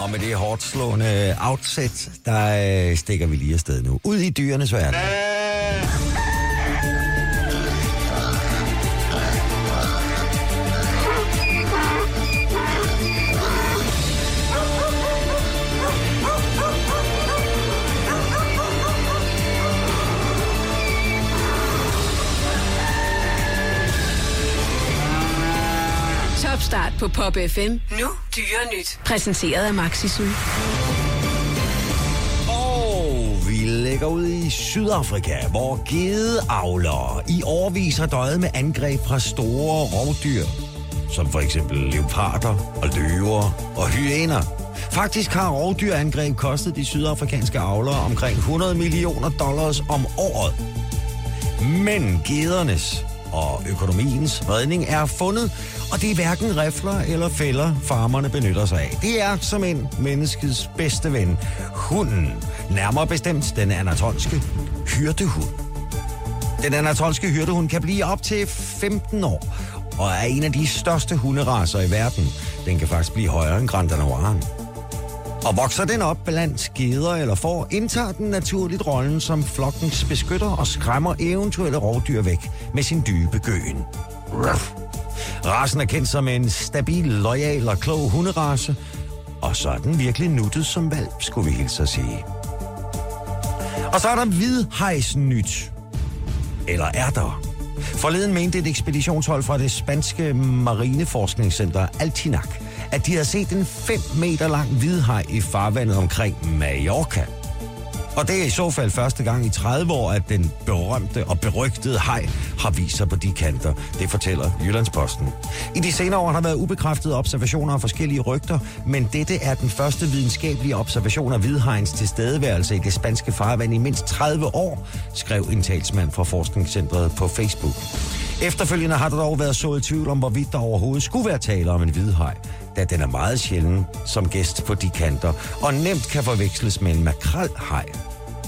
Og med det hårdt slående outset, der øh, stikker vi lige afsted nu. Ud i dyrenes verden. Topstart på Pop FM. Nu dyre nyt. Præsenteret af Maxisul. Og vi lægger ud i Sydafrika, hvor gedeavlere i årvis har døjet med angreb fra store rovdyr, som for eksempel leoparder og løver og hyæner. Faktisk har rovdyrangreb kostet de sydafrikanske avlere omkring 100 millioner dollars om året. Men gedernes og økonomiens redning er fundet, og det er hverken rifler eller fælder, farmerne benytter sig af. Det er som en menneskets bedste ven, hunden. Nærmere bestemt den anatolske hyrdehund. Den anatolske hyrdehund kan blive op til 15 år, og er en af de største hunderaser i verden. Den kan faktisk blive højere end Grand Danoisen. Og vokser den op blandt skeder eller får, indtager den naturligt rollen som flokkens beskytter og skræmmer eventuelle rovdyr væk med sin dybe gøen. Ruff. Rasen er kendt som en stabil, lojal og klog hunderace, og så er den virkelig nuttet som valp, skulle vi hilse at sige. Og så er der hvidhejsen nyt. Eller er der? Forleden mente et ekspeditionshold fra det spanske marineforskningscenter Altinac, at de havde set en 5 meter lang hvidhaj i farvandet omkring Mallorca. Og det er i så fald første gang i 30 år, at den berømte og berygtede haj har vist sig på de kanter. Det fortæller Jyllandsposten. I de senere år har der været ubekræftede observationer af forskellige rygter, men dette er den første videnskabelige observation af hvidhajens tilstedeværelse i det spanske farvand i mindst 30 år, skrev en talsmand fra Forskningscentret på Facebook. Efterfølgende har der dog været så i tvivl om, hvorvidt der overhovedet skulle være tale om en hvidhaj, da den er meget sjælden som gæst på de kanter, og nemt kan forveksles med en makrelhaj.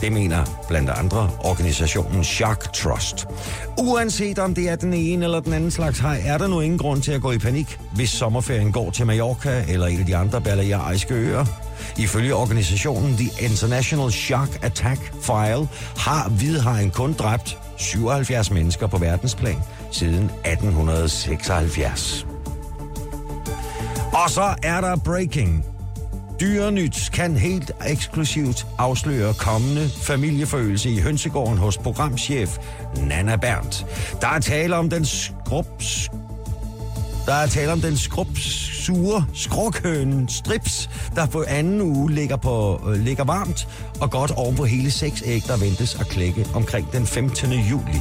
Det mener blandt andre organisationen Shark Trust. Uanset om det er den ene eller den anden slags haj, er der nu ingen grund til at gå i panik, hvis sommerferien går til Mallorca eller en af de andre baleariske øer. Ifølge organisationen The International Shark Attack File har hvidhajen kun dræbt 77 mennesker på verdensplan siden 1876. Og så er der breaking. Dyrenyt kan helt eksklusivt afsløre kommende familieforøgelse i hønsegården hos programchef Nana Berndt. Der er tale om den skrubs... Der er tale om den skrubsure skrukhønen Strips, der på anden uge ligger, på, øh, ligger varmt og godt oven på hele seks æg, der ventes at klække omkring den 15. juli.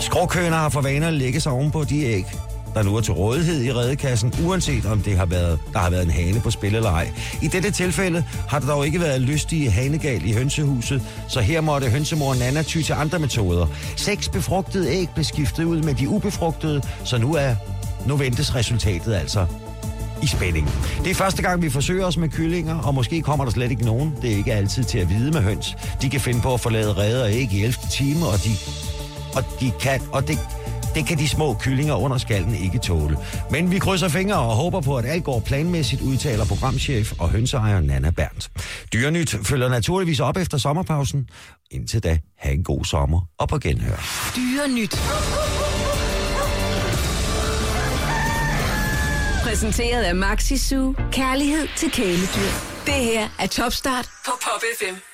Skråkøner har for vaner at lægge sig oven på de æg, der nu er til rådighed i redekassen, uanset om det har været, der har været en hane på spil eller ej. I dette tilfælde har der dog ikke været lystige hanegal i hønsehuset, så her måtte hønsemor Nana ty til andre metoder. Seks befrugtede æg blev skiftet ud med de ubefrugtede, så nu er nu ventes resultatet altså i spænding. Det er første gang, vi forsøger os med kyllinger, og måske kommer der slet ikke nogen. Det er ikke altid til at vide med høns. De kan finde på at forlade redder og æg i 11 timer, og de, og de kan, og det, det kan de små kyllinger under skallen ikke tåle. Men vi krydser fingre og håber på, at alt går planmæssigt, udtaler programchef og hønseejer Nana Berndt. Dyrenyt følger naturligvis op efter sommerpausen. Indtil da, have en god sommer og på genhør. Dyrenyt. Præsenteret af Maxi Zoo. Kærlighed til kæledyr. Det her er Topstart på Pop FM.